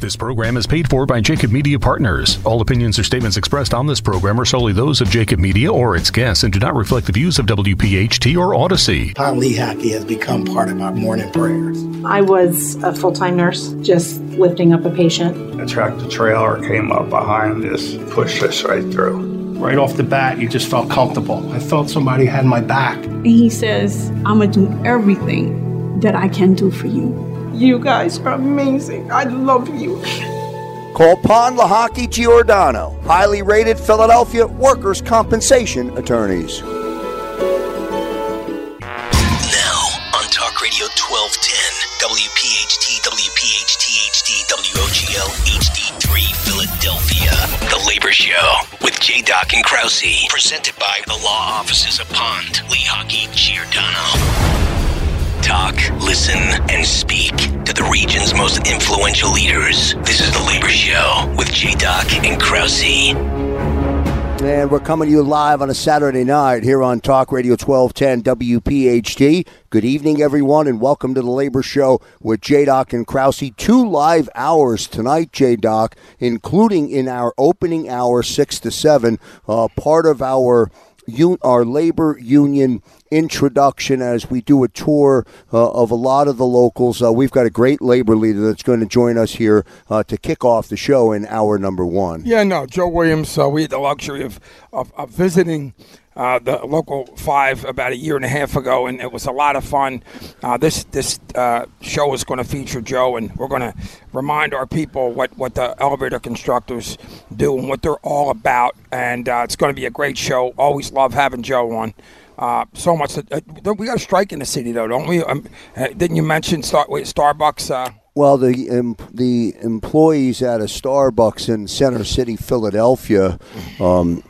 This program is paid for by Jacob Media Partners. All opinions or statements expressed on this program are solely those of Jacob Media or its guests and do not reflect the views of WPHT or Odyssey. Pond Lehocky has become part of our morning prayers. I was a full time nurse, just lifting up a patient. A tractor trailer came up behind us, pushed us right through. Right off the bat, you just felt comfortable. I felt somebody had my back. And he says, I'm going to do everything that I can do for you. You guys are amazing. I love you. Call Pond Lehocky Giordano, highly rated Philadelphia workers' compensation attorneys. Now on Talk Radio 1210, WPHT, WPHT HD, WOGL HD3 Philadelphia. The Labor Show with J. Doc and Krause, presented by the law offices of Pond, Lehocky, Giordano. Talk, listen, and speak to the region's most influential leaders. This is The Labor Show with J. Doc and Krause. And we're coming to you live on a Saturday night here on Talk Radio 1210 WPHT. Good evening, everyone, and welcome to the Labor Show with J Doc and Krause. Two live hours tonight, J Doc, including in our opening hour, 6 to 7, uh, part of our our labor union introduction as we do a tour uh, of a lot of the locals. Uh, we've got a great labor leader that's going to join us here uh, to kick off the show in hour number one. Yeah, no, Joe Williams. Uh, we had the luxury of, of, of visiting. Uh, the local five about a year and a half ago, and it was a lot of fun. Uh, this this uh, show is going to feature Joe, and we're going to remind our people what, what the elevator constructors do and what they're all about. And uh, it's going to be a great show. Always love having Joe on. Uh, so much. That, uh, we got a strike in the city, though, don't we? Um, uh, didn't you mention Star- wait, Starbucks? Well, the um, the employees at a Starbucks in Center City, Philadelphia, um,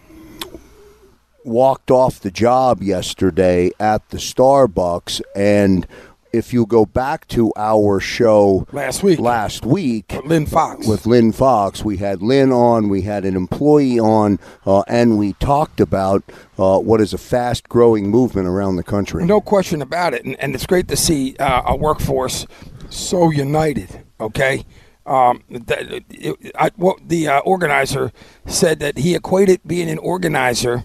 walked off the job yesterday at the Starbucks and if you go back to our show last week, last week, with Lynn Fox, with Lynn Fox, we had Lynn on, we had an employee on, uh, and we talked about uh, what is a fast-growing movement around the country. No question about it, and, and it's great to see uh, a workforce so united. Okay. Um, the, it, I, well, the uh, organizer said that he equated being an organizer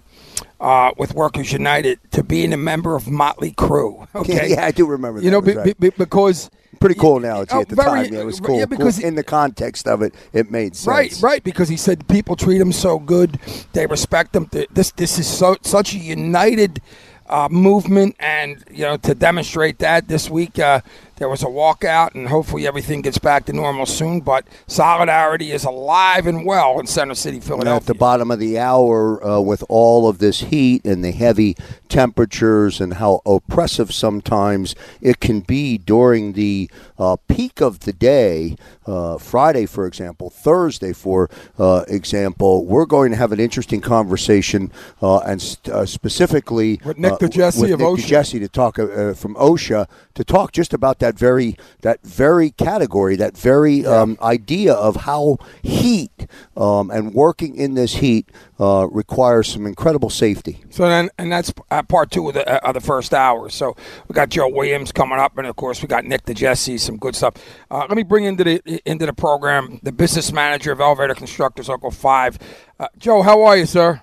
uh, with Workers United to being a member of Motley Crue. Okay, yeah, I do remember. That. You know, be, right. be, because pretty cool analogy oh, at the very, time. Yeah, it was cool. Yeah, because cool. in the context of it, it made sense. Right, right. Because he said people treat him so good, they respect him. This, this is so such a united. Uh, movement, and you know, to demonstrate that this week, uh, there was a walkout, and hopefully everything gets back to normal soon. But solidarity is alive and well in Center City, Philadelphia. At the bottom of the hour, uh, with all of this heat and the heavy temperatures and how oppressive sometimes it can be during the uh, peak of the day, uh, Friday, for example, Thursday, for uh, example, we're going to have an interesting conversation, uh, and st- specifically with Nick DeJesse of Nick OSHA. DeJesse to talk from OSHA to talk just about that very that very category, that very um, idea of how heat um, and working in this heat uh, requires some incredible safety. So then, and that's uh, part two of the, uh, of the first hour. So we got Joe Williams coming up, and of course we got Nick DeJesse, some good stuff. Uh, let me bring into the into the program the business manager of Elevator Constructors, Local Five. Uh, Joe, how are you, sir?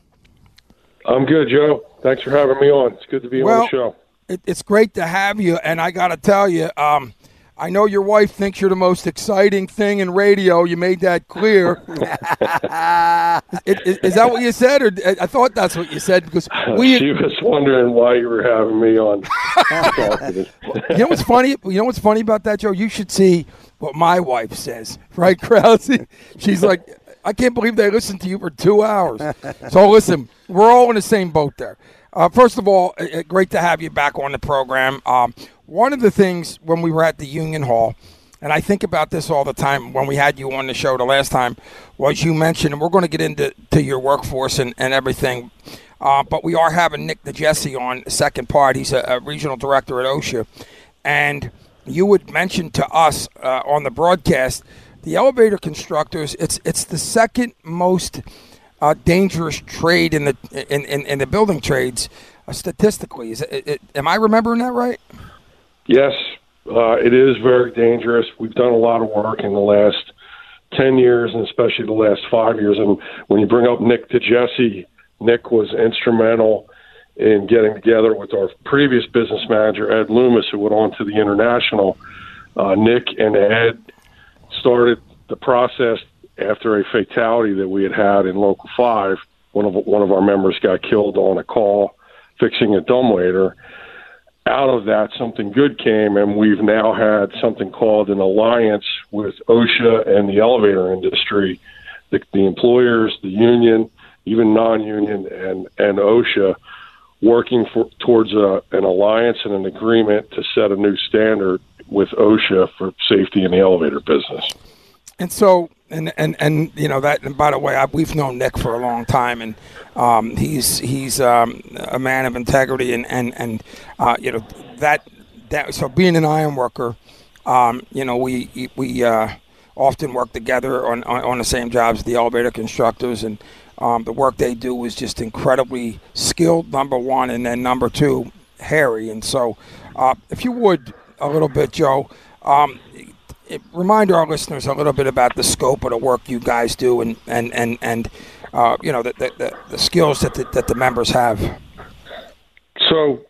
I'm good, Joe. Thanks for having me on. It's good to be well, on the show it, it's great to have you. And I got to tell you, um, I know your wife thinks you're the most exciting thing in radio. You made that clear. is, is, that what you said, or I thought that's what you said because we. She was wondering why you were having me on. you know what's funny? You know what's funny about that, Joe? You should see what my wife says, right, Krause? She's like, I can't believe they listened to you for two hours. So listen, we're all in the same boat there. Uh, first of all, uh, great to have you back on the program. Um, one of the things when we were at the Union Hall, and I think about this all the time when we had you on the show the last time, was you mentioned, and we're going to get into to your workforce and, and everything, uh, but we are having Nick DeJesse on second part. He's a, a, regional director at OSHA. And you would mention to us uh, on the broadcast the elevator constructors, it's, it's the second most – uh, dangerous trade in the in, in, in the building trades uh, statistically. Is it, it, am I remembering that right? Yes, uh, it is very dangerous. We've done a lot of work in the last 10 years and especially the last five years. And when you bring up Nick DeJesse, Nick was instrumental in getting together with our previous business manager, Ed Loomis, who went on to the International. Uh, Nick and Ed started the process after a fatality that we had had in Local 5. One of, one of our members got killed on a call fixing a dumbwaiter. Out of that, something good came, and we've now had something called an alliance with OSHA and the elevator industry, the, the employers, the union, even non-union, and and OSHA working for, towards a, an alliance and an agreement to set a new standard with OSHA for safety in the elevator business. And so, and and and you know that. And by the way, I, we've known Nick for a long time, and um, he's he's um, a man of integrity, and and and uh, you know that that. So being an iron worker, um, you know, we we uh, often work together on, on, on the same jobs, the elevator constructors, and um, the work they do is just incredibly skilled. Number one, and then number two, hairy. And so, uh, if you would a little bit, Joe. Um, remind our listeners a little bit about the scope of the work you guys do and and and and uh, you know the, the, the skills that the, that the members have. So,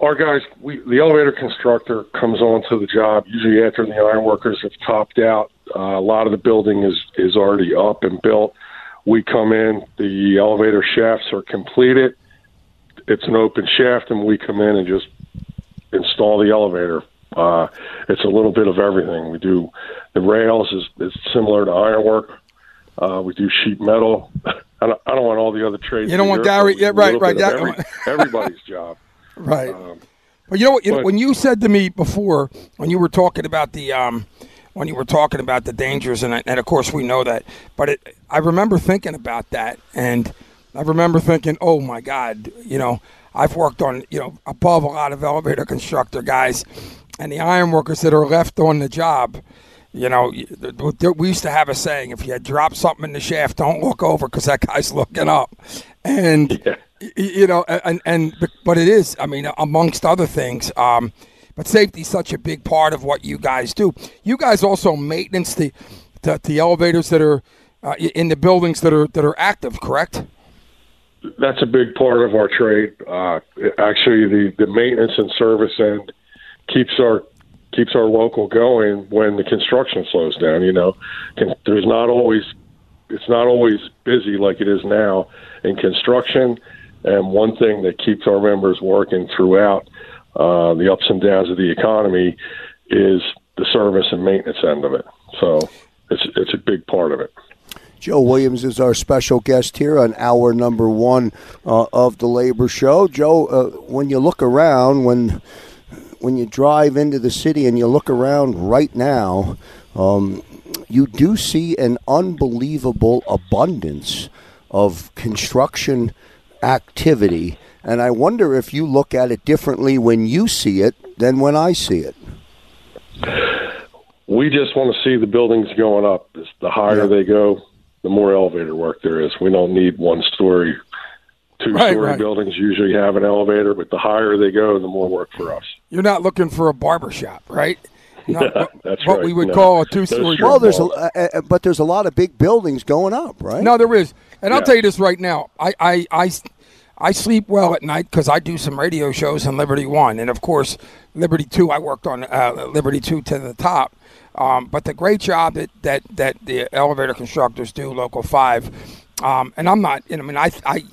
our guys, we, the elevator constructor comes on to the job usually after the ironworkers have topped out. Uh, a lot of the building is is already up and built. We come in, the elevator shafts are completed. It's an open shaft, and we come in and just install the elevator uh, it's a little bit of everything. We do the rails is, is similar to ironwork. Uh, we do sheet metal. I don't, I don't want all the other trades. You don't want Gary, yeah, right, right. Yeah. Every, everybody's job, right? Um, but you know what? But, when you said to me before, when you were talking about the, um, when you were talking about the dangers, and and of course we know that, but it, I remember thinking about that, and I remember thinking, oh my God, you know, I've worked on, you know, above a lot of elevator constructor guys, and the iron workers that are left on the job. You know, we used to have a saying: if you drop something in the shaft, don't look over because that guy's looking up. And yeah. you know, and and but it is. I mean, amongst other things. Um, but safety is such a big part of what you guys do. You guys also maintenance the the, the elevators that are uh, in the buildings that are that are active, correct? That's a big part of our trade. Uh, actually, the the maintenance and service end keeps our keeps our local going when the construction slows down. You know, there's not always it's not always busy like it is now in construction. And one thing that keeps our members working throughout uh, the ups and downs of the economy is the service and maintenance end of it. So it's it's a big part of it. Joe Williams is our special guest here on hour number one uh, of the Labor Show. Joe, uh, when you look around, when when you drive into the city and you look around right now, um, you do see an unbelievable abundance of construction activity. And I wonder if you look at it differently when you see it than when I see it. We just want to see the buildings going up. The higher yeah. they go, the more elevator work there is. We don't need one story two right, story right. buildings usually have an elevator, but the higher they go, the more work for us. You're not looking for a barber shop, right? Not what, That's what we would no. call a two story. Well, there's a, uh, uh, but there's a lot of big buildings going up, right? No, there is, and yeah. I'll tell you this right now. I I I, I sleep well at night because I do some radio shows on Liberty One, and of course Liberty Two. I worked on uh, Liberty Two to the top. Um, but the great job that, that, that the elevator constructors do, Local Five, um, and I'm not. You know, I mean, I, I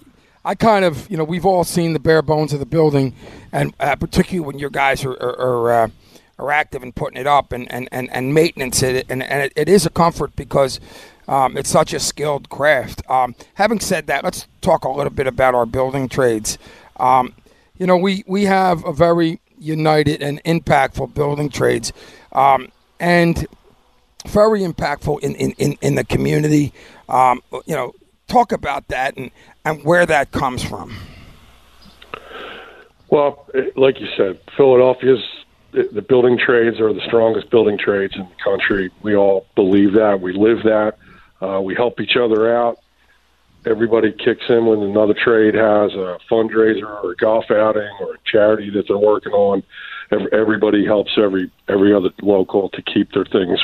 I kind of, you know, we've all seen the bare bones of the building, and uh, particularly when your guys are are, are, uh, are, active in putting it up and, and, and, and maintenance it, and, and it, it is a comfort because um, it's such a skilled craft. Um, having said that, let's talk a little bit about our building trades. Um, you know, we, we have a very united and impactful building trades, um, and very impactful in, in, in, in the community. Um, you know, talk about that and, and where that comes from. Well, like you said, Philadelphia's the building trades are the strongest building trades in the country. We all believe that. We live that. Uh, we help each other out. Everybody kicks in when another trade has a fundraiser or a golf outing or a charity that they're working on. Everybody helps every every other local to keep their things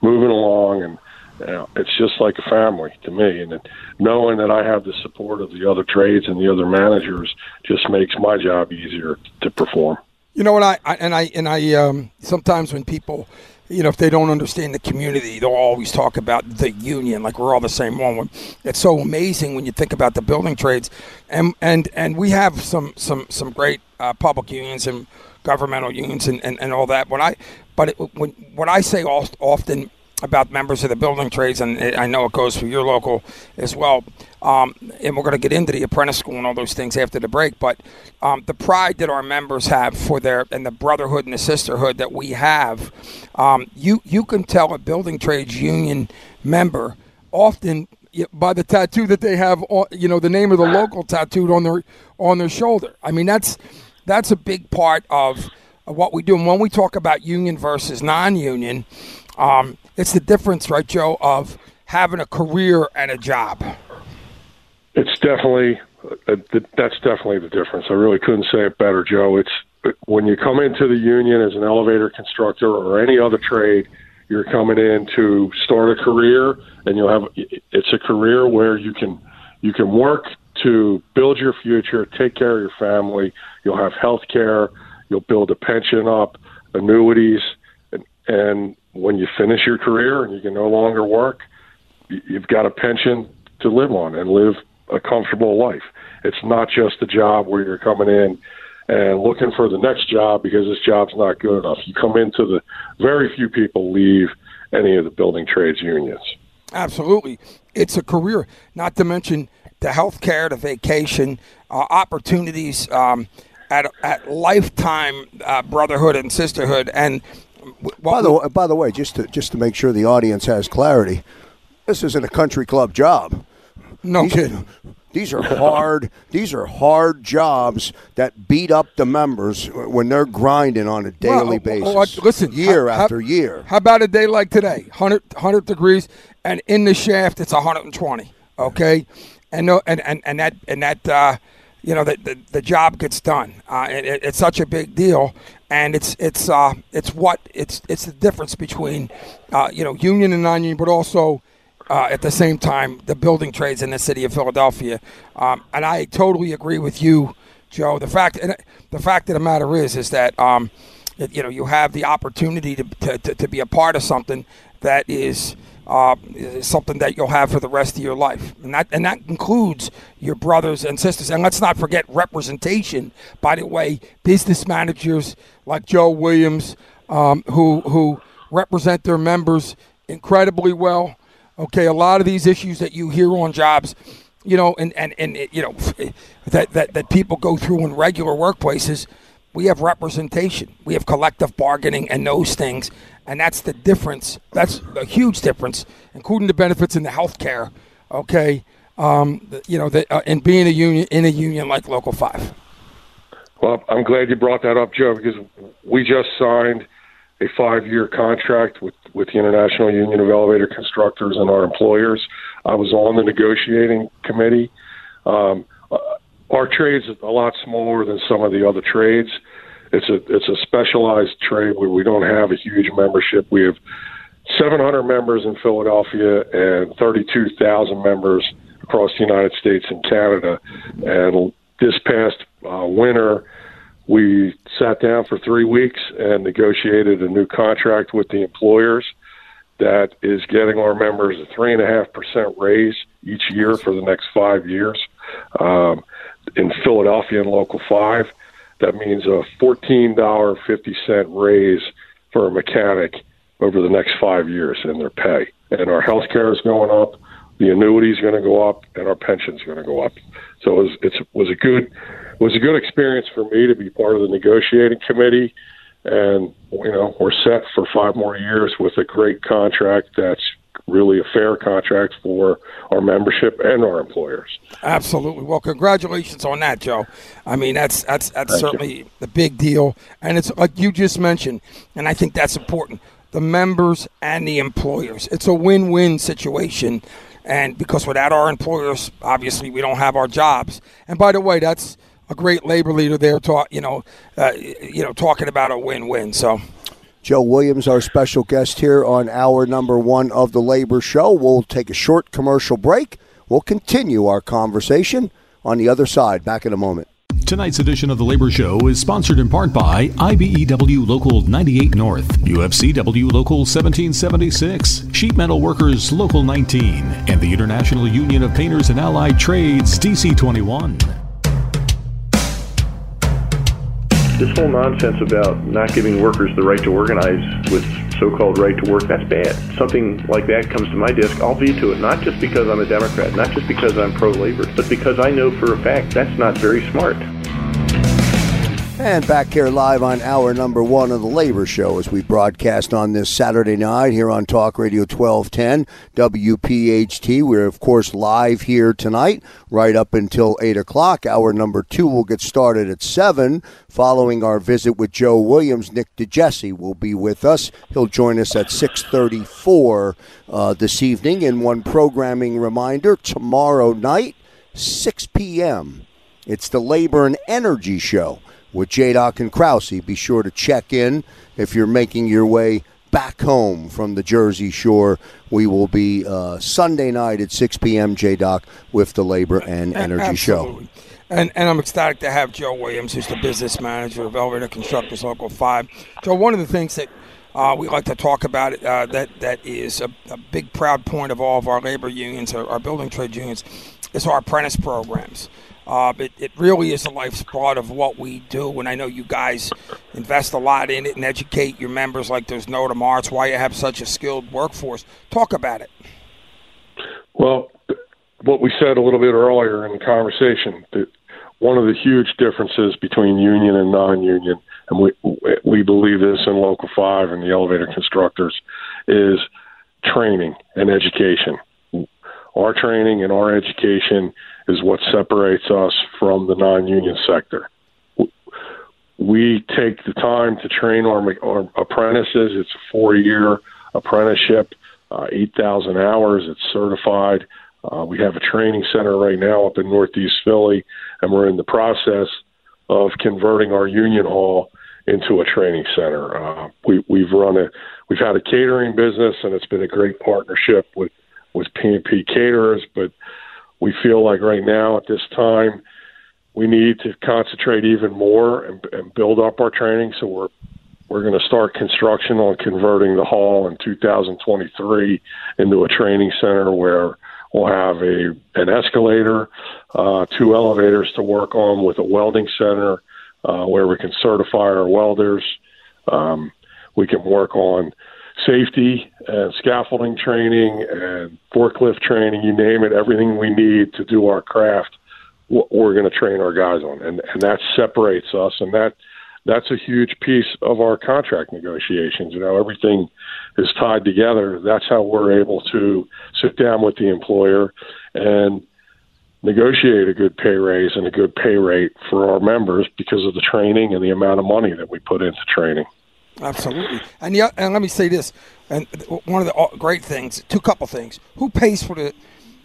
moving along and Know, it's just like a family to me, and knowing that I have the support of the other trades and the other managers just makes my job easier to perform. You know what I, I and I and I um, sometimes when people you know, if they don't understand the community, they'll always talk about the union, like we're all the same one. It's so amazing when you think about the building trades, and and and we have some some some great uh, public unions and governmental unions and, and, and all that. When I, but it, when what I say often about members of the building trades, and I know it goes for your local as well. Um, and we're going to get into the apprentice school and all those things after the break. But um, the pride that our members have for their and the brotherhood and the sisterhood that we have, um, you you can tell a building trades union member often by the tattoo that they have, you know, the name of the local tattooed on their on their shoulder. I mean, that's that's a big part of, what we do. And when we talk about union versus non-union, um, it's the difference, right, Joe, of having a career and a job. It's definitely uh, that's definitely the difference. I really couldn't say it better, Joe. It's when you come into the union as an elevator constructor or any other trade, you're coming in to start a career, and you'll have it's a career where you can you can work to build your future, take care of your family. You'll have health care. You'll build a pension up, annuities, and, and when you finish your career and you can no longer work, you've got a pension to live on and live a comfortable life. It's not just a job where you're coming in and looking for the next job because this job's not good enough. You come into the very few people leave any of the building trades unions. Absolutely. It's a career, not to mention the health care, the vacation, uh, opportunities um, at, at lifetime uh, brotherhood and sisterhood. And by the by the way, just to just to make sure the audience has clarity, this isn't a country club job. No these, kidding. These are hard. these are hard jobs that beat up the members when they're grinding on a daily well, basis. listen, year how, after year. How about a day like today? 100, 100 degrees, and in the shaft it's 120. Okay, and no, and and and that and that. Uh, you know, the, the, the job gets done. Uh, it, it's such a big deal, and it's it's uh, it's what it's it's the difference between uh, you know union and non-union, but also uh, at the same time the building trades in the city of Philadelphia. Um, and I totally agree with you, Joe. The fact and the fact of the matter is is that um, you know you have the opportunity to, to, to, to be a part of something that is uh, something that you'll have for the rest of your life, and that and that includes your brothers and sisters. And let's not forget representation. By the way, business managers like Joe Williams, um, who who represent their members incredibly well. Okay, a lot of these issues that you hear on jobs, you know, and and and you know that that that people go through in regular workplaces. We have representation. We have collective bargaining and those things and that's the difference. That's a huge difference, including the benefits in the health care. Okay, um, you know, the, uh, and being a union in a union like Local Five. Well, I'm glad you brought that up, Joe, because we just signed a five-year contract with with the International Union of Elevator Constructors and our employers. I was on the negotiating committee. Um, uh, our trade's a lot smaller than some of the other trades it's a it's a specialized trade where we don't have a huge membership. We have 700 members in Philadelphia and 32,000 members across the United States and Canada. And this past uh, winter, we sat down for three weeks and negotiated a new contract with the employers that is getting our members a three and a half percent raise each year for the next five years. Um, in Philadelphia and Local Five, that means a $14.50 raise for a mechanic over the next five years in their pay. And our health care is going up, the annuity is going to go up, and our pension is going to go up. So it was, it was a good was a good experience for me to be part of the negotiating committee. And you know we're set for five more years with a great contract that's really a fair contract for our membership and our employers. Absolutely. Well, congratulations on that, Joe. I mean, that's that's that's Thank certainly you. the big deal, and it's like you just mentioned, and I think that's important. The members and the employers. It's a win-win situation, and because without our employers, obviously, we don't have our jobs. And by the way, that's a great labor leader there, talk, you know, uh, you know, talking about a win-win. So. Joe Williams, our special guest here on hour number one of the Labor Show. We'll take a short commercial break. We'll continue our conversation on the other side. Back in a moment. Tonight's edition of the Labor Show is sponsored in part by IBEW Local 98 North, UFCW Local 1776, Sheet Metal Workers Local 19, and the International Union of Painters and Allied Trades DC 21. This whole nonsense about not giving workers the right to organize with so-called right to work, that's bad. Something like that comes to my desk, I'll veto it, not just because I'm a Democrat, not just because I'm pro-labor, but because I know for a fact that's not very smart. And back here live on hour number one of the Labor Show as we broadcast on this Saturday night here on Talk Radio 1210 WPHT. We're, of course, live here tonight right up until 8 o'clock. Hour number two will get started at 7. Following our visit with Joe Williams, Nick DeJesse will be with us. He'll join us at 634 uh, this evening. And one programming reminder, tomorrow night, 6 p.m., it's the Labor and Energy Show with Doc and Krause. Be sure to check in if you're making your way back home from the Jersey Shore. We will be uh, Sunday night at 6 p.m. Doc with the Labor and Energy Absolutely. Show. And, and I'm ecstatic to have Joe Williams, who's the business manager of Elevator Constructors Local 5. Joe, one of the things that uh, we like to talk about it, uh, that that is a, a, big proud point of all of our labor unions, our, our building trade unions, is our apprentice programs. Uh, it, it really is the lifeblood of what we do, and I know you guys invest a lot in it and educate your members like there's no tomorrow. It's why you have such a skilled workforce. Talk about it. Well, what we said a little bit earlier in the conversation, that one of the huge differences between union and non-union, and we we believe this in Local Five and the elevator constructors, is training and education. Our training and our education is what separates us from the non-union sector. We take the time to train our, our apprentices. It's a four-year apprenticeship, uh, 8,000 hours. It's certified. Uh, we have a training center right now up in Northeast Philly, and we're in the process of converting our union hall into a training center. Uh, we, we've run a, we've had a catering business, and it's been a great partnership with with P&P caterers, but we feel like right now at this time we need to concentrate even more and, and build up our training. So we're we're going to start construction on converting the hall in 2023 into a training center where we'll have a an escalator, uh, two elevators to work on with a welding center uh, where we can certify our welders. Um, we can work on safety and scaffolding training and forklift training, you name it, everything we need to do our craft, we're going to train our guys on, and and that separates us, and that that's a huge piece of our contract negotiations. You know, everything is tied together. That's how we're able to sit down with the employer and negotiate a good pay raise and a good pay rate for our members because of the training and the amount of money that we put into training. Absolutely. And yeah, and let me say this. And one of the great things, two couple things. Who pays for the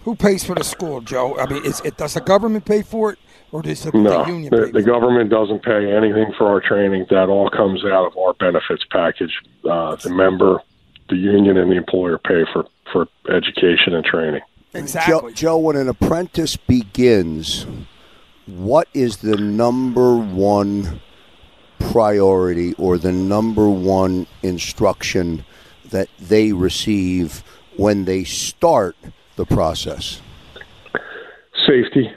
who pays for the school, Joe? I mean, is it does the government pay for it, or does the, no, the union? The, the government doesn't pay anything for our training. That all comes out of our benefits package. Uh, the member, the union, and the employer pay for for education and training. Exactly, Joe. Joe when an apprentice begins, what is the number one priority or the number one instruction that they receive when they start the process? Safety.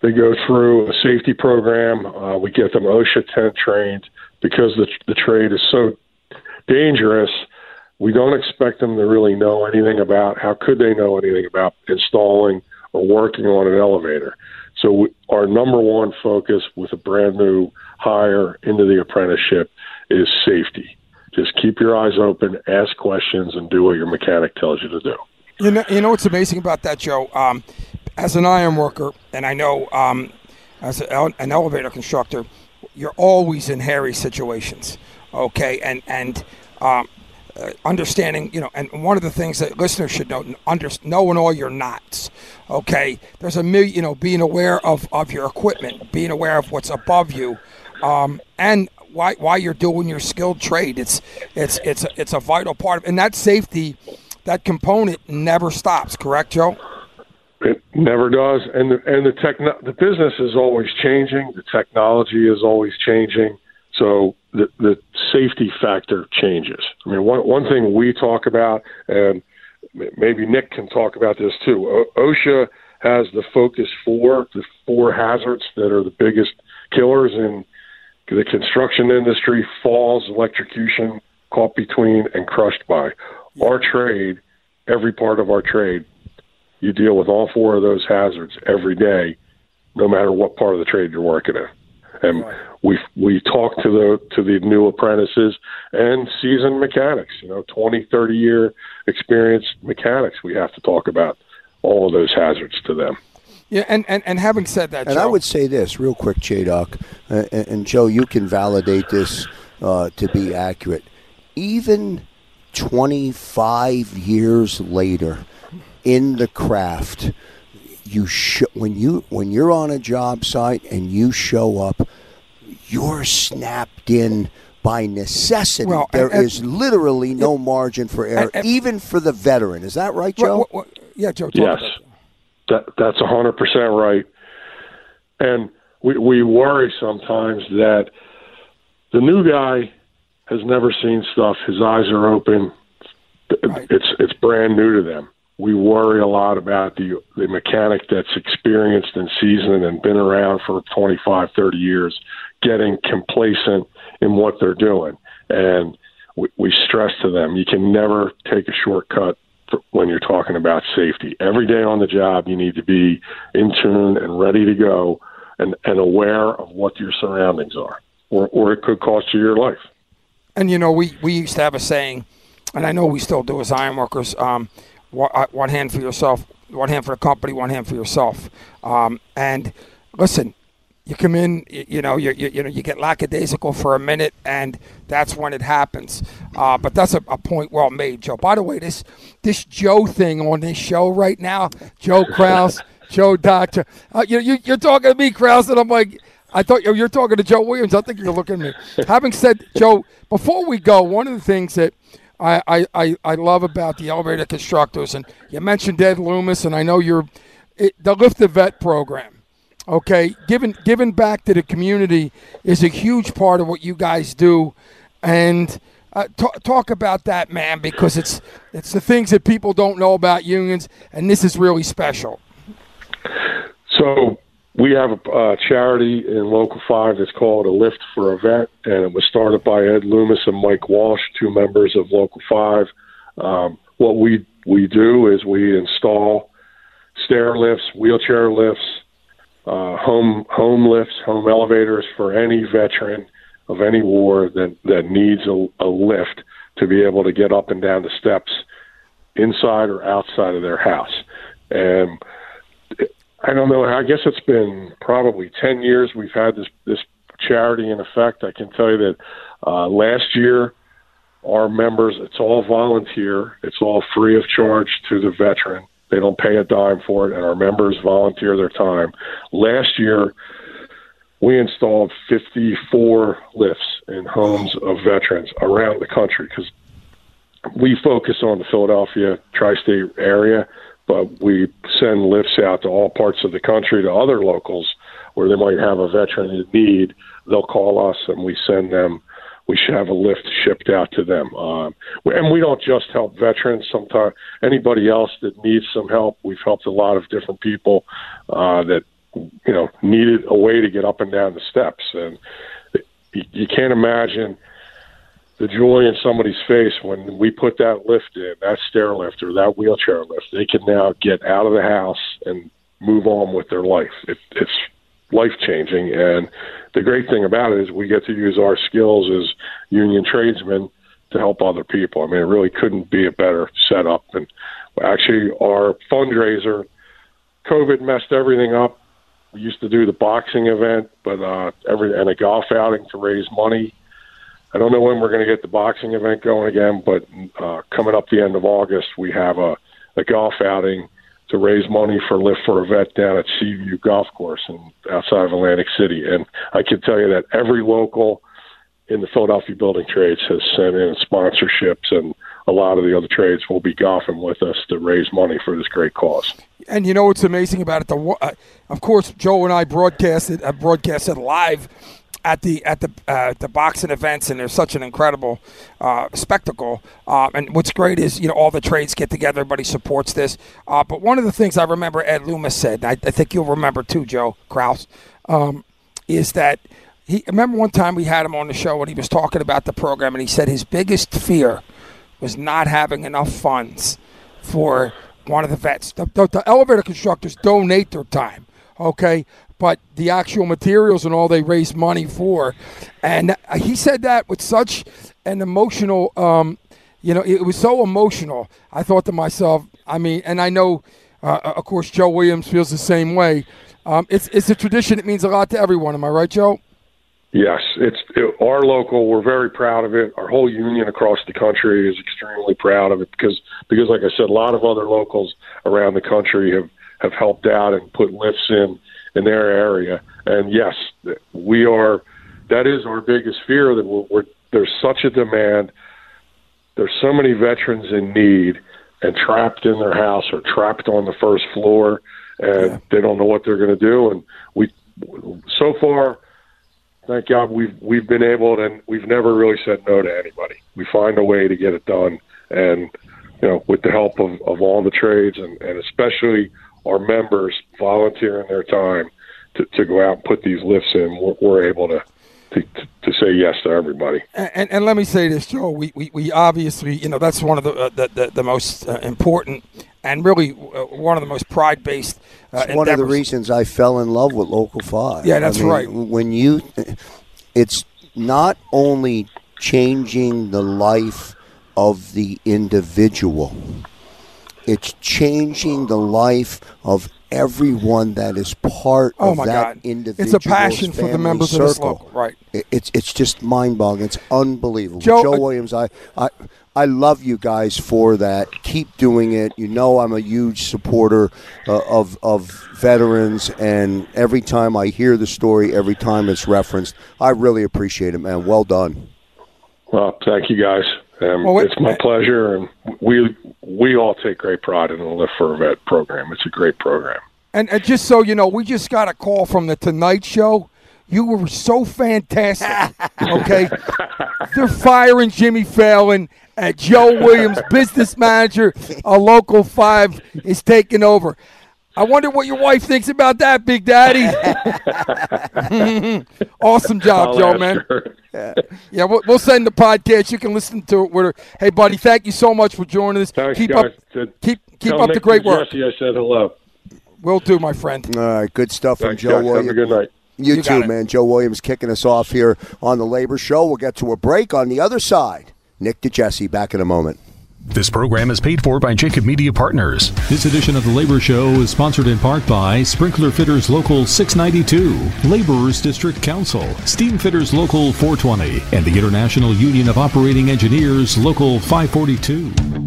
They go through a safety program. Uh, we get them OSHA 10 trained because the, the trade is so dangerous. We don't expect them to really know anything about how could they know anything about installing or working on an elevator. So we, our number one focus with a brand new hire into the apprenticeship is safety. Just keep your eyes open, ask questions, and do what your mechanic tells you to do. You know, you know what's amazing about that, Joe? Um, as an iron worker, and I know um, as an elevator constructor, you're always in hairy situations. Okay, and and um, uh, understanding, you know, and one of the things that listeners should know, under, knowing all your knots. Okay, there's a million, you know, being aware of of your equipment, being aware of what's above you, um, and why why you're doing your skilled trade. It's it's it's a, it's a vital part of, and that safety, that component never stops. Correct, Joe? It never does, and the, and the techno- the business is always changing. The technology is always changing. So the the safety factor changes. I mean, one one thing we talk about, and maybe Nick can talk about this too. O- OSHA has the focus four, the four hazards that are the biggest killers in the construction industry: falls, electrocution, caught between, and crushed by. Our trade, every part of our trade, you deal with all four of those hazards every day, no matter what part of the trade you're working in. And we we talk to the to the new apprentices and seasoned mechanics, you know, 20, 30 year experienced mechanics. We have to talk about all of those hazards to them. Yeah, and, and, and having said that, and Joe, I would say this real quick, J Doc, uh, and, and Joe, you can validate this uh, to be accurate. Even 25 years later in the craft, you sh- when you when you're on a job site and you show up, you're snapped in by necessity. Well, There and- and- is literally no margin for error, and- even for the veteran. Is that right, Joe? What- what- yeah, Joe. Talk Yes, about that that's a hundred percent right. And we we worry sometimes that the new guy has never seen stuff. His eyes are open. It's it's brand new to them. We worry a lot about the the mechanic that's experienced and seasoned and been around for 25, 30 years getting complacent in what they're doing. And we, we stress to them, you can never take a shortcut when you're talking about safety. Every day on the job, you need to be in tune and ready to go and, and aware of what your surroundings are, or, or it could cost you your life. And you know, we, we used to have a saying, and I know we still do as ironworkers. Um, one, uh, one hand for yourself, one hand for the company, one hand for yourself. Um, and listen, you come in, you, you know, you, you you know, you get lackadaisical for a minute, and that's when it happens. Uh, but that's a, a point well made, Joe. By the way, this this Joe thing on this show right now, Joe Krause, Joe Doctor, uh, you, you you're talking to me, Krause, and I'm like. I thought you're talking to Joe Williams. I think you're looking at me. Having said, Joe, before we go, one of the things that I, I, I, love about the elevator constructors, and you mentioned Ed Loomis, and I know you're it, the Lift the Vet program. Okay, giving giving back to the community is a huge part of what you guys do, and uh, talk, talk about that, man, because it's it's the things that people don't know about unions, and this is really special. So we have a uh, charity in Local 5 that's called A Lift for a Vet, and it was started by Ed Loomis and Mike Walsh, two members of Local 5. Um, what we, we do is we install stair lifts, wheelchair lifts, uh, home home lifts, home elevators for any veteran of any war that, that needs a, a lift to be able to get up and down the steps inside or outside of their house. And I don't know. I guess it's been probably ten years we've had this this charity in effect. I can tell you that uh, last year our members it's all volunteer. It's all free of charge to the veteran. They don't pay a dime for it, and our members volunteer their time. Last year we installed 54 lifts in homes of veterans around the country because we focus on the Philadelphia tri-state area but we send lifts out to all parts of the country to other locals where they might have a veteran in need. They'll call us and we send them. We should have a lift shipped out to them. Um, and we don't just help veterans. Sometimes anybody else that needs some help. We've helped a lot of different people uh, that you know needed a way to get up and down the steps. And you, can't imagine the joy in somebody's face when we put that lift in, that stair lift or that wheelchair lift. They can now get out of the house and move on with their life. It, it's life changing. And the great thing about it is we get to use our skills as union tradesmen to help other people. I mean, it really couldn't be a better setup. And actually, our fundraiser, COVID messed everything up. We used to do the boxing event, but uh, every and a golf outing to raise money. I don't know when we're going to get the boxing event going again, but uh, coming up the end of August, we have a, a golf outing to raise money for Lift for a Vet down at Seaview Golf Course in, outside of Atlantic City. And I can tell you that every local in the Philadelphia building trades has sent in sponsorships, and a lot of the other trades will be golfing with us to raise money for this great cause. And you know what's amazing about it? The uh, of course Joe and I broadcasted uh, broadcasted live at the at the uh, the boxing events, and there's such an incredible uh, spectacle. Uh, and what's great is you know all the trades get together, everybody supports this. Uh, but one of the things I remember Ed Loomis said, I, I think you'll remember too, Joe Kraus, um, is that he remember one time we had him on the show when he was talking about the program, and he said his biggest fear was not having enough funds for one of the vets. The, the, the elevator constructors donate their time okay but the actual materials and all they raise money for. And he said that with such an emotional, um, you know, it was so emotional. I thought to myself, I mean, and I know, uh, uh, of course, Joe Williams feels the same way. Um, it's it's a tradition. It means a lot to everyone. Am I right, Joe? Yes, it's it, our local. We're very proud of it. Our whole union across the country is extremely proud of it because because, like I said, a lot of other locals around the country have have helped out and put lifts in in their area. And yes, we are. That is our biggest fear that we're, we're, there's such a demand. There's so many veterans in need and trapped in their house or trapped on the first floor, and yeah. they don't know what they're going to do. And we, so far, thank God we've we've been able to, and we've never really said no to anybody. We find a way to get it done, and you know, with the help of, of all the trades and, and especially our members volunteering their time to, to go out and put these lifts in, we're, we're able to, to, to say yes to everybody. And, and, and, let me say this, Joe. We, we, we obviously, you know, that's one of the uh, the, the, the, most uh, important and really uh, one of the most pride based. Uh, one of the reasons I fell in love with Local Five. Yeah, that's I mean, right. When you, it's not only changing the life of the individual it's changing the life of everyone that is part oh of my that God. individual. It's a passion for the members circle. of this local, right? It's it's just mind boggling. It's unbelievable. Joe, Joe uh, Williams, I, I I love you guys for that. Keep doing it. You know I'm a huge supporter uh, of of veterans, and every time I hear the story, every time it's referenced, I really appreciate it, man. Well done. Well, thank you guys. Um, well, it's my pleasure, and we we all take great pride in the Lift for a Vet program. It's a great program. And, and just so you know, we just got a call from the Tonight Show. You were so fantastic. Okay, they're firing Jimmy Fallon. at Joe Williams, business manager, a local five, is taking over. I wonder what your wife thinks about that, Big Daddy. awesome job, I'll Joe, man. Yeah, yeah we'll, we'll, send the podcast. You can listen to it with her. Hey, buddy, thank you so much for joining us. Thanks, keep guys. up, keep keep up Nick the great work. Jesse, I said hello. Will do, my friend. All right, good stuff from Joe guys. Williams. Have a good night. You, You too, man. Joe Williams kicking us off here on the Labor Show. We'll get to a break on the other side. Nick DeJesse back in a moment. This program is paid for by Jacob Media Partners. This edition of The Labor Show is sponsored in part by Sprinkler Fitters Local 692, Laborers District Council, Steam Fitters Local 420, and the International Union of Operating Engineers Local 542.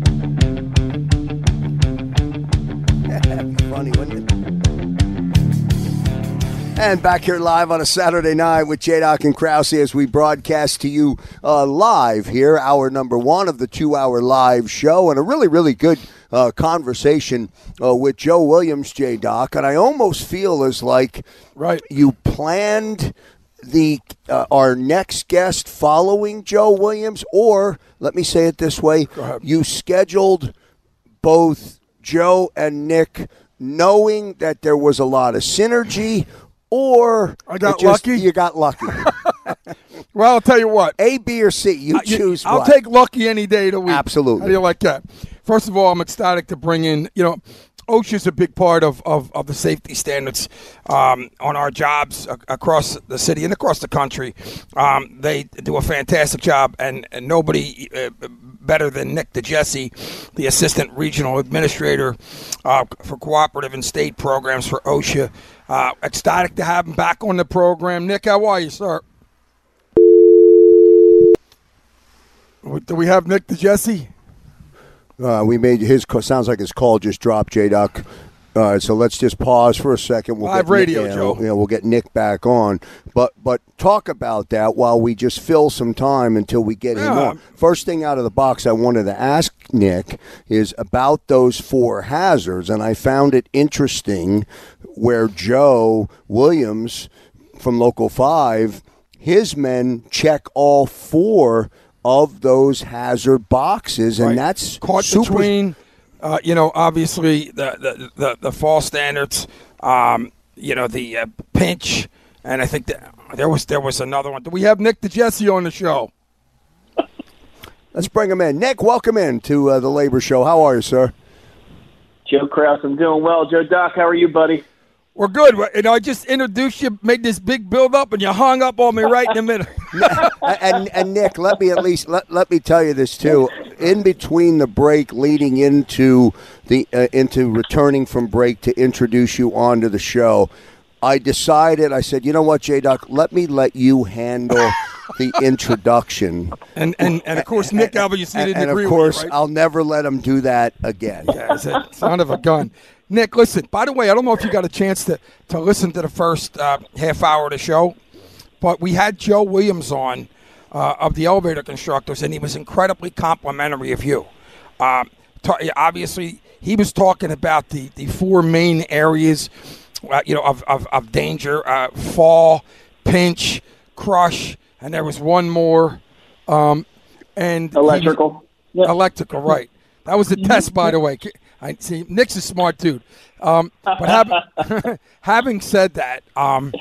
And back here live on a Saturday night with J. Doc and Krause as we broadcast to you uh, live here, hour number one of the two hour live show, and a really, really good uh, conversation uh, with Joe Williams, J. Doc. And I almost feel as like right. you planned the uh, our next guest following Joe Williams, or let me say it this way: you scheduled both Joe and Nick, knowing that there was a lot of synergy, or I got just- lucky? You got lucky. Well, I'll tell you what. A, B, or C. You I- choose. I'll what. take lucky any day of the week. Absolutely. How do you like that? First of all, I'm ecstatic to bring in, you know, OSHA's a big part of, of, of the safety standards um, on our jobs across the city and across the country. Um, they do a fantastic job, and, and nobody uh, better than Nick DeJesse, the Assistant Regional Administrator uh, for Cooperative and State Programs for OSHA. Uh, ecstatic to have him back on the program. Nick, how are you, sir? Do we have Nick DeJesse? Uh, we made his call, sounds like his call just dropped. J Doc. All right, so let's just pause for a second. We'll Live get radio, Nick, yeah, Joe. we'll- Yeah, we'll get Nick back on, but but talk about that while we just fill some time until we get him Yeah. on. First thing out of the box, I wanted to ask Nick is about those four hazards, and I found it interesting where Joe Williams from Local Five, his men check all four of those hazard boxes, and Right. that's caught super. between, uh, you know, obviously the the, the, the fall standards, um, you know, the uh, pinch, and I think that there was there was another one. Do we have Nick DeJesse on the show? Let's bring him in. Nick, welcome in to uh, the Labor Show. How are you, sir? Joe Krause, I'm doing well. J Doc, how are you, buddy? We're good. You know, I just introduced you, made this big build up, and you hung up on me right in the middle. and and Nick, let me at least let, let me tell you this too. In between the break, leading into the uh, into returning from break to introduce you onto the show, I decided. I said, you know what, J Doc, let me let you handle the introduction. And and, and of course, Nick obviously And, didn't and agree of with course, you, right? I'll never let him do that again. Yeah, son of a gun. Nick, listen, by the way, I don't know if you got a chance to, to listen to the first uh, half hour of the show, but we had Joe Williams on uh, of the elevator constructors, and he was incredibly complimentary of you. Um, ta- obviously, he was talking about the, the four main areas, uh, you know, of, of, of danger: uh, fall, pinch, crush, and there was one more. Um, and he was- Electrical. Electrical, right? That was the test, by the way. I see. Nick's a smart dude. Um, but having, having said that, um,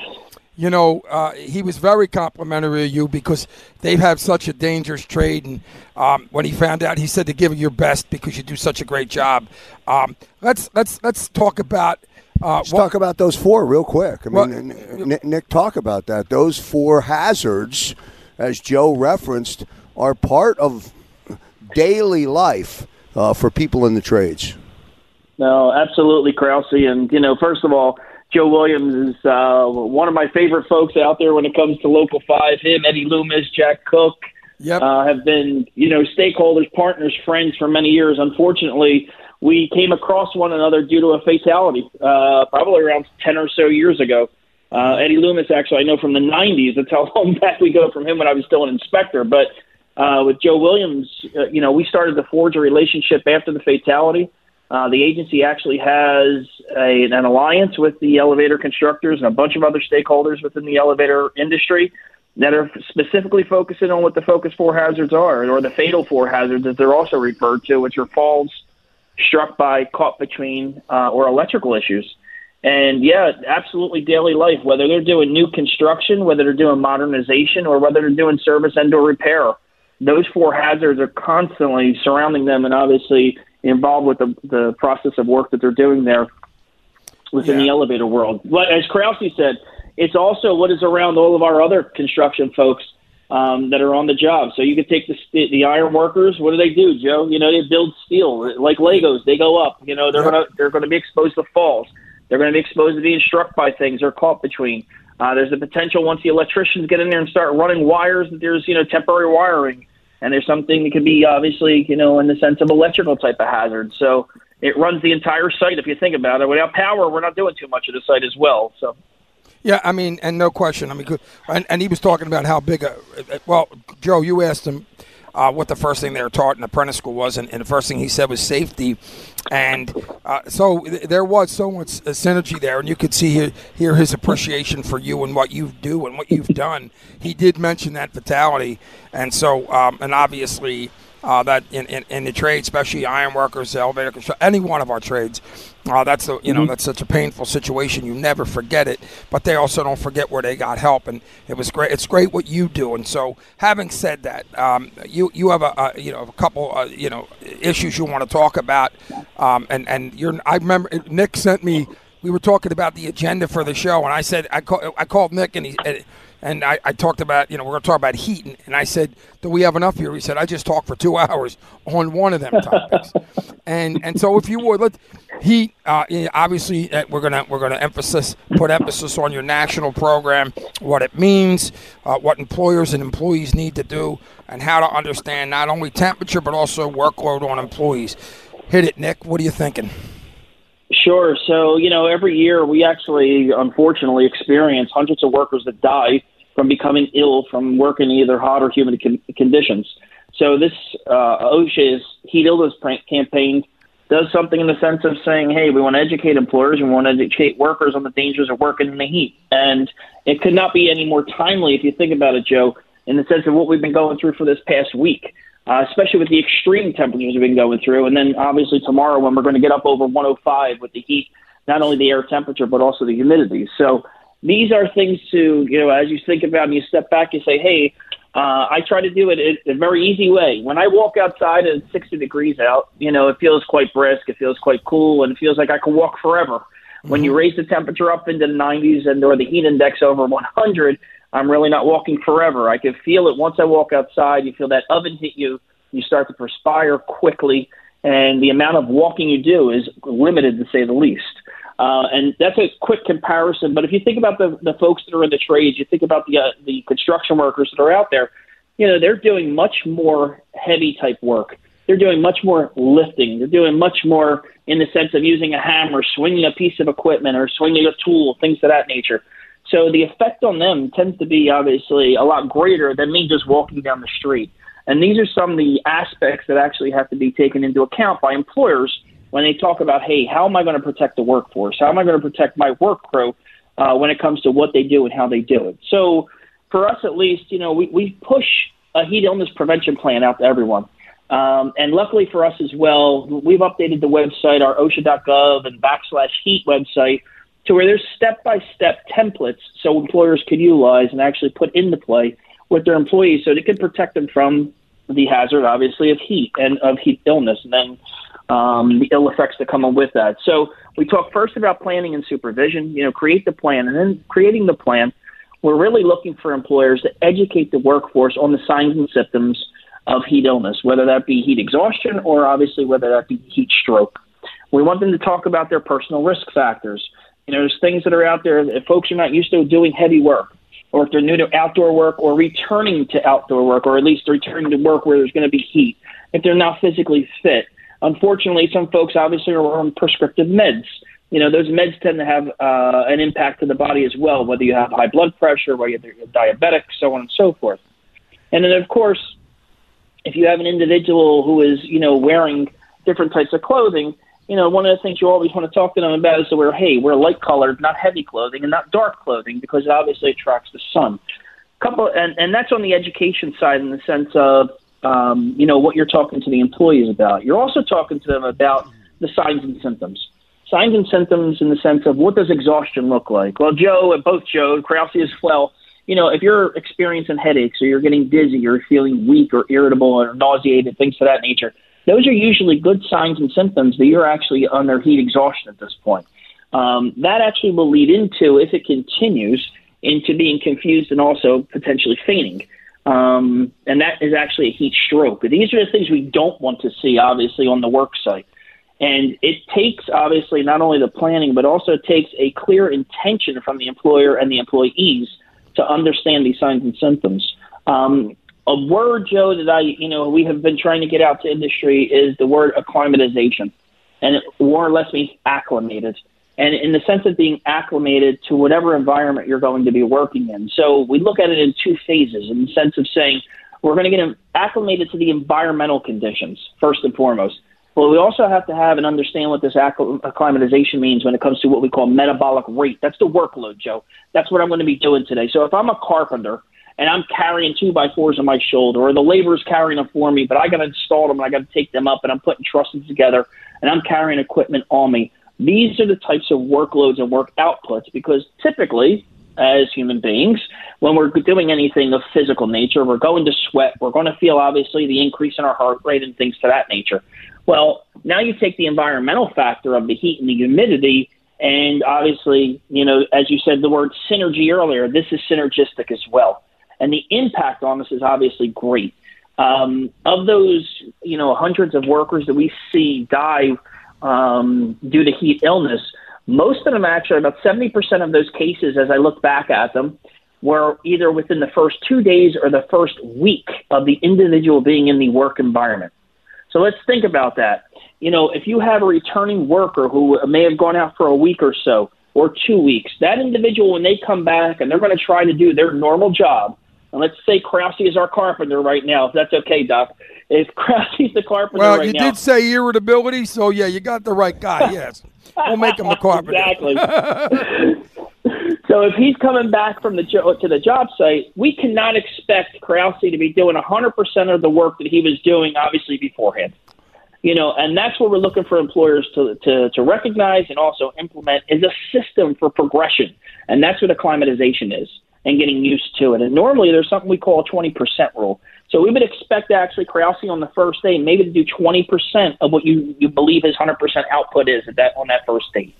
you know, uh, he was very complimentary of you because they have such a dangerous trade. And um, when he found out, he said to give your best because you do such a great job. Um, let's let's let's talk about. Uh, Let's talk about those four real quick. I mean, Well- Nick, Nick, talk about that. Those four hazards, as Joe referenced, are part of daily life uh, for people in the trades. No, absolutely, Krause. And, you know, first of all, Joe Williams is uh, one of my favorite folks out there when it comes to Local 5. Him, Eddie Loomis, Jack Cook yep. uh, have been, you know, stakeholders, partners, friends for many years. Unfortunately, we came across one another due to a fatality uh, probably around 10 or so years ago. Uh, Eddie Loomis, actually, I know from the 90s. That's how long back we go from him when I was still an inspector. But uh, with Joe Williams, uh, you know, we started to forge a relationship after the fatality. Uh, the agency actually has a, an alliance with the elevator constructors and a bunch of other stakeholders within the elevator industry that are specifically focusing on what the focus four hazards are, or the fatal four hazards, as they're also referred to, which are falls struck by, caught between, uh, or electrical issues. And yeah, absolutely daily life, whether they're doing new construction, whether they're doing modernization, or whether they're doing service and or repair, those four hazards are constantly surrounding them and obviously involved with the, the process of work that they're doing there within the elevator world. But as Krause said, it's also what is around all of our other construction folks um, that are on the job. So you could take the the iron workers. What do they do, Joe? You know, they build steel like Legos. They go up. You know, they're gonna they're gonna be exposed to falls. They're going to be exposed to being struck by things or caught between. Uh, there's a potential once the electricians get in there and start running wires that there's you know temporary wiring, and there's something that could be obviously you know in the sense of electrical type of hazard. So it runs the entire site if you think about it. Without power, we're not doing too much of the site as well. So. Yeah, I mean, and no question. I mean, and, and he was talking about how big a. Well, Joe, you asked him uh, what the first thing they were taught in apprentice school was, and, and the first thing he said was safety, and uh, so th- there was so much uh, synergy there, and you could see here, his appreciation for you and what you do and what you've done. He did mention that fatality, and so um, and obviously. Uh, that in, in, in the trade, especially iron workers, elevator construction, any one of our trades, uh, that's a, you know Mhm. that's such a painful situation. You never forget it, but they also don't forget where they got help, and it was great. It's great what you do, and so having said that, um, you you have a, a you know a couple uh, you know issues you want to talk about, um, and and you're I remember Nick sent me. We were talking about the agenda for the show, and I said I call, I called Nick and he. And, I, I talked about, you know, we're going to talk about heat. And, and I said, do we have enough here? He said, I just talked for two hours on one of them topics. and and so if you would, let heat, uh, obviously uh, we're going to we're to emphasis, put emphasis on your national program, what it means, uh, what employers and employees need to do, and how to understand not only temperature, but also workload on employees. Hit it, Nick. What are you thinking? Sure. So, you know, every year we actually, unfortunately, experience hundreds of workers that die from becoming ill from working in either hot or humid con- conditions. So, this uh, OSHA's heat illness campaign does something in the sense of saying, hey, we want to educate employers and we want to educate workers on the dangers of working in the heat. And it could not be any more timely if you think about it, Joe, in the sense of what we've been going through for this past week uh, especially with the extreme temperatures we've been going through. And then obviously tomorrow when we're going to get up over 105 with the heat, not only the air temperature, but also the humidity. So these are things to, you know, as you think about and you step back, you say, hey, uh, I try to do it in a very easy way. When I walk outside and it's 60 degrees out, you know, it feels quite brisk, it feels quite cool, and it feels like I can walk forever. When you raise the temperature up into the 90s and or the heat index over 100, I'm really not walking forever. I can feel it once I walk outside. You feel that oven hit you. You start to perspire quickly, and the amount of walking you do is limited to say the least. Uh, and that's a quick comparison. But if you think about the, the folks that are in the trades, you think about the uh, the construction workers that are out there. You know, they're doing much more heavy type work. They're doing much more lifting. They're doing much more in the sense of using a hammer, swinging a piece of equipment, or swinging a tool, things of that nature. So the effect on them tends to be obviously a lot greater than me just walking down the street. And these are some of the aspects that actually have to be taken into account by employers when they talk about, hey, how am I going to protect the workforce? How am I going to protect my work crew uh, when it comes to what they do and how they do it? So for us, at least, you know, we, we push a heat illness prevention plan out to everyone. Um, and luckily for us as well, we've updated the website, our OSHA.gov and backslash heat website to where there's step by step templates so employers could utilize and actually put into play with their employees so they can protect them from the hazard, obviously, of heat and of heat illness, and then um, the ill effects that come with that. So we talk first about planning and supervision. You know, create the plan, and then creating the plan, we're really looking for employers to educate the workforce on the signs and symptoms of heat illness, whether that be heat exhaustion or obviously whether that be heat stroke. We want them to talk about their personal risk factors. You know, there's things that are out there if folks are not used to doing heavy work, or if they're new to outdoor work, or returning to outdoor work, or at least returning to work where there's going to be heat. If they're not physically fit, unfortunately, some folks obviously are on prescriptive meds. You know, those meds tend to have uh, an impact to the body as well, whether you have high blood pressure, whether you're diabetic, so on and so forth. And then, of course, if you have an individual who is, you know, wearing different types of clothing, you know, one of the things you always want to talk to them about is to wear, hey, wear light colored, not heavy clothing, and not dark clothing because it obviously attracts the sun. Couple, and, and that's on the education side in the sense of, um, you know, what you're talking to the employees about. You're also talking to them about the signs and symptoms. Signs and symptoms in the sense of what does exhaustion look like? Well, Joe, and both Joe, Krause as well, you know, if you're experiencing headaches or you're getting dizzy or feeling weak or irritable or nauseated, things of that nature, those are usually good signs and symptoms that you're actually under heat exhaustion at this point. Um, that actually will lead into, if it continues, into being confused and also potentially fainting. Um, and that is actually a heat stroke. These are the things we don't want to see, obviously, on the work site. And it takes, obviously, not only the planning, but also takes a clear intention from the employer and the employees to understand these signs and symptoms. Um, a word, Joe, that I, you know, we have been trying to get out to industry is the word acclimatization, and it more or less means acclimated. And in the sense of being acclimated to whatever environment you're going to be working in. So we look at it in two phases in the sense of saying we're going to get acclimated to the environmental conditions, first and foremost. But we also have to have and understand what this acclimatization means when it comes to what we call metabolic rate. That's the workload, Joe. That's what I'm going to be doing today. So if I'm a carpenter and I'm carrying two by fours on my shoulder, or the laborer's carrying them for me, but I got to install them and I got to take them up, and I'm putting trusses together, and I'm carrying equipment on me. These are the types of workloads and work outputs because typically, as human beings, when we're doing anything of physical nature, we're going to sweat, we're going to feel obviously the increase in our heart rate and things to that nature. Well, now you take the environmental factor of the heat and the humidity, and obviously, you know, as you said the word synergy earlier, this is synergistic as well and the impact on this is obviously great. Um, of those, you know, hundreds of workers that we see die um, due to heat illness, most of them actually, about 70% of those cases, as I look back at them, were either within the first two days or the first week of the individual being in the work environment. So let's think about that. You know, if you have a returning worker who may have gone out for a week or so or two weeks, that individual, when they come back and they're going to try to do their normal job, and let's say Krause is our carpenter right now, if that's okay, Doc. If Krause's the carpenter Well, right you now, did say irritability, so yeah, you got the right guy. Yes, we'll make him a carpenter. exactly. so if he's coming back from the jo- to the job site, we cannot expect Krause to be doing 100% of the work that he was doing, obviously beforehand. You know, and that's what we're looking for employers to, to, to recognize and also implement is a system for progression. And that's what acclimatization is and getting used to it. And normally there's something we call a 20% rule. So we would expect actually Krause on the first day maybe to do 20% of what you, you believe his 100% output is at that, on that first day.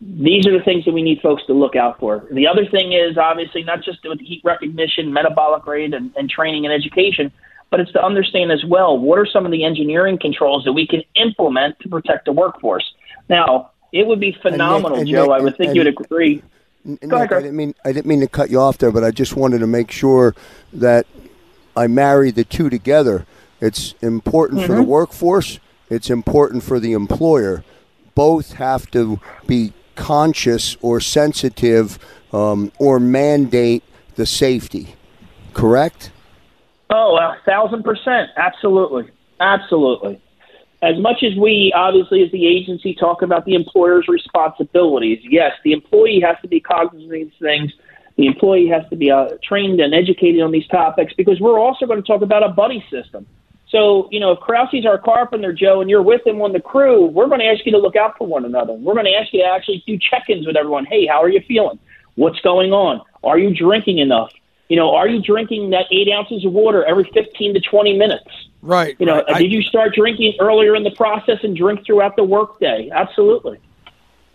These are the things that we need folks to look out for. The other thing is obviously not just with heat recognition, metabolic rate, and, and training and education, but it's to understand as well what are some of the engineering controls that we can implement to protect the workforce. Now, it would be phenomenal, and Joe. Nick- I would think and- you would agree. Nick, I didn't mean I didn't mean to cut you off there, but I just wanted to make sure that I marry the two together. It's important for the Mhm. workforce. It's important for the employer. Both have to be conscious or sensitive um, or mandate the safety. Correct? Oh, a thousand percent. Absolutely. Absolutely. As much as we, obviously, as the agency, talk about the employer's responsibilities, yes, the employee has to be cognizant of these things. The employee has to be uh, trained and educated on these topics because we're also going to talk about a buddy system. So, you know, if Krause's our carpenter, Joe, and you're with him on the crew, we're going to ask you to look out for one another. We're going to ask you to actually do check ins with everyone. Hey, how are you feeling? What's going on? Are you drinking enough? You know, are you drinking that eight ounces of water every 15 to 20 minutes? Right. You know, right. Did you start drinking earlier in the process and drink throughout the workday? Absolutely.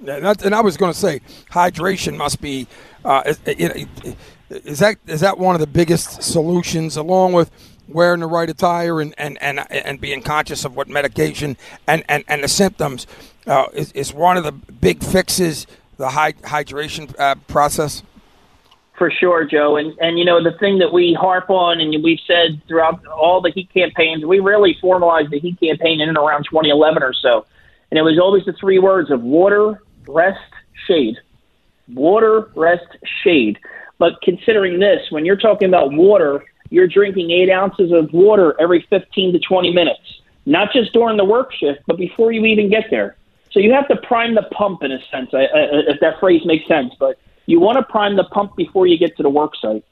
And I was going to say, hydration must be. Uh, is, is- that is that one of the biggest solutions, along with wearing the right attire and and, and, and being conscious of what medication and, and, and the symptoms uh, is, is one of the big fixes the hy- hydration uh, process. For sure, Joe. And and you know the thing that we harp on and we've said throughout all the heat campaigns, we really formalized the heat campaign in and around 2011 or so, and it was always the three words of water, rest, shade. Water, rest, shade. But considering this, when you're talking about water, you're drinking eight ounces of water every 15 to 20 minutes, not just during the work shift, but before you even get there. So you have to prime the pump in a sense, if that phrase makes sense. But you want to prime the pump before you get to the work site.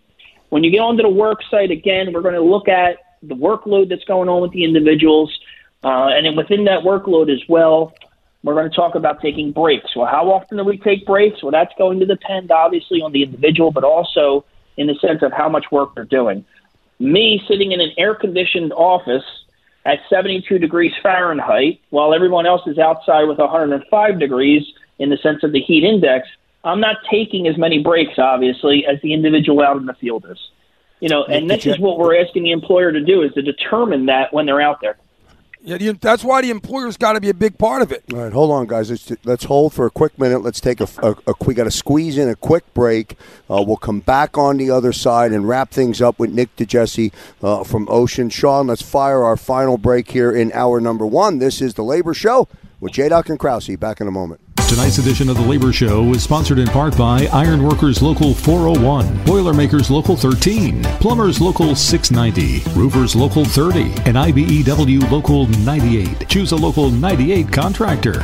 When you get onto the work site, again, we're going to look at the workload that's going on with the individuals. Uh, and then within that workload as well, we're going to talk about taking breaks. Well, how often do we take breaks? Well, that's going to depend, obviously, on the individual, but also in the sense of how much work they're doing. Me sitting in an air conditioned office at 72 degrees Fahrenheit while everyone else is outside with 105 degrees in the sense of the heat index, I'm not taking as many breaks, obviously, as the individual out in the field is. You know, and this is what we're asking the employer to do is to determine that when they're out there. Yeah, the, that's why the employer's got to be a big part of it. All right, hold on, guys. Let's, let's hold for a quick minute. Let's take a, a, a we got to squeeze in a quick break. Uh, we'll come back on the other side and wrap things up with Nick DeJesse uh, from OSHA. Sean, let's fire our final break here in hour number one. This is the Labor Show with J. Doc and Krause. Back in a moment. Tonight's edition of the Labor Show is sponsored in part by Ironworkers Local 401, Boilermakers Local 13, Plumbers Local 690, Roofers Local 30, and IBEW Local 98. Choose a Local 98 contractor.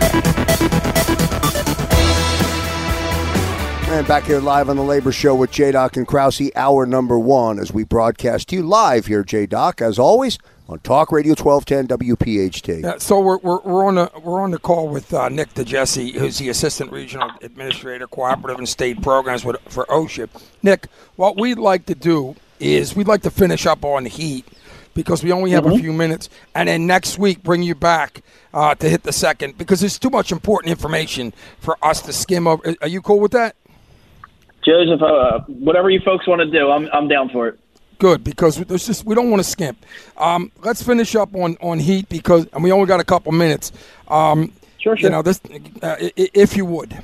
And back here live on the Labor Show with J. Doc and Krause, hour number one, as we broadcast to you live here, J. Doc, as always, on Talk Radio 1210 WPHT. Yeah, so we're, we're, we're on the we're on the call with uh, Nick DeJesse, who's the assistant regional administrator, cooperative and state programs with, for OSHA. Nick, what we'd like to do is we'd like to finish up on heat because we only have a few minutes, and then next week bring you back uh, to hit the second because there's too much important information for us to skim over. Are you cool with that? Joseph, uh, whatever you folks want to do, I'm, I'm down for it. Good because there's just we don't want to skimp. Um, let's finish up on, on heat because and we only got a couple minutes. Um, sure, You know this, uh, if you would.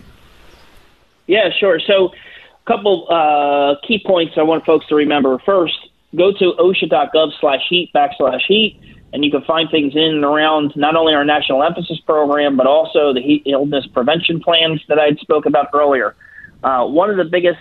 Yeah, sure. So, a couple uh, key points I want folks to remember. First, go to osha.gov slash heat backslash heat. and you can find things in and around not only our national emphasis program, but also the heat illness prevention plans that I spoke about earlier. Uh, one of the biggest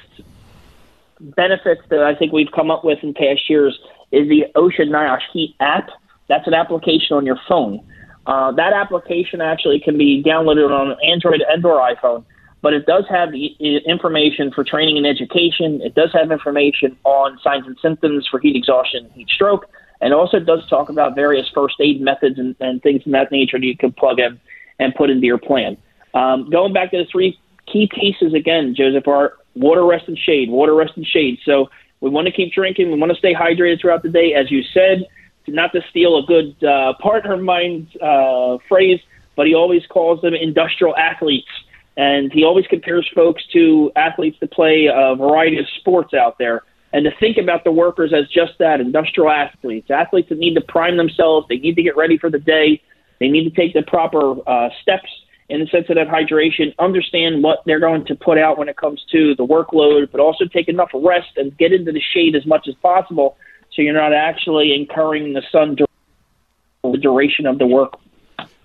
benefits that I think we've come up with in past years is the OSHA NIOSH Heat app. That's an application on your phone. Uh, that application actually can be downloaded on Android and or iPhone, but it does have information for training and education. It does have information on signs and symptoms for heat exhaustion, and heat stroke, and also does talk about various first aid methods and, and things of that nature that you can plug in and put into your plan. Um, going back to the three key pieces again, Joseph, are water, rest, and shade. Water, rest, and shade. So we want to keep drinking. We want to stay hydrated throughout the day, as you said not to steal a good uh, partner of mine's uh, phrase, but he always calls them industrial athletes. And he always compares folks to athletes that play a variety of sports out there. And to think about the workers as just that industrial athletes, athletes that need to prime themselves, they need to get ready for the day, they need to take the proper uh, steps in the sense of that hydration, understand what they're going to put out when it comes to the workload, but also take enough rest and get into the shade as much as possible so you're not actually incurring the sun during the duration of the work.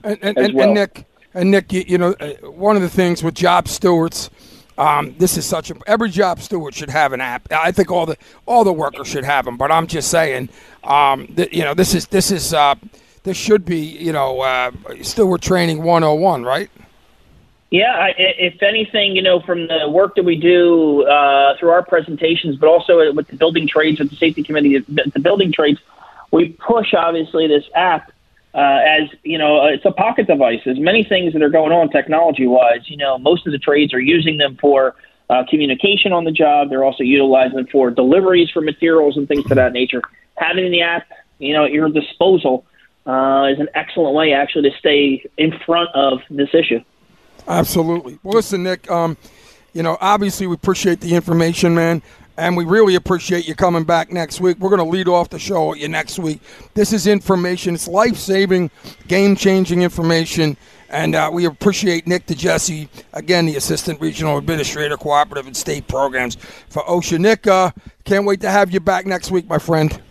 And, and, and, well. and Nick, and Nick, you, you, know, uh, one of the things with job stewards, um, this is such a every job steward should have an app. I think all the all the workers should have them. But I'm just saying, um, that, you know, this is this is uh, this should be you know uh, steward training 101, right? Yeah, I, if anything, you know, from the work that we do uh, through our presentations, but also with the building trades, with the safety committee, the building trades, we push obviously this app uh, as you know, it's a pocket device. There's many things that are going on technology-wise. You know, most of the trades are using them for uh, communication on the job. They're also utilizing them for deliveries for materials and things of that nature. Having the app, you know, at your disposal uh, is an excellent way actually to stay in front of this issue. Absolutely. Well, listen, Nick. Um, you know, obviously we appreciate the information, man, and we really appreciate you coming back next week. We're going to lead off the show at you next week. This is information. It's life-saving, game-changing information. And uh, we appreciate Nick DeJesse, again, the Assistant Regional Administrator, Cooperative and State Programs for OSHA. Nick, uh, can't wait to have you back next week, my friend.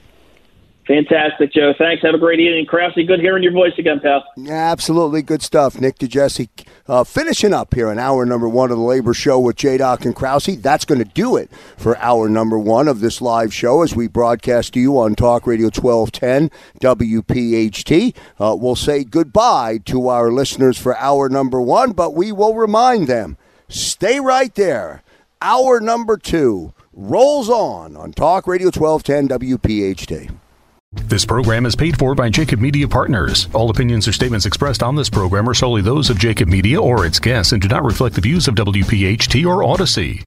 Fantastic, Joe. Thanks. Have a great evening. Krause, good hearing your voice again, pal. Yeah, absolutely. Good stuff. Nick DeJesse uh, finishing up here in hour number one of the Labor Show with J. Doc and Krause. That's going to do it for hour number one of this live show as we broadcast to you on Talk Radio 1210 WPHT. Uh, we'll say goodbye to our listeners for hour number one, but we will remind them stay right there. Hour number two rolls on on Talk Radio 1210 WPHT. This program is paid for by Jacob Media Partners. All opinions or statements expressed on this program are solely those of Jacob Media or its guests and do not reflect the views of WPHT or Odyssey.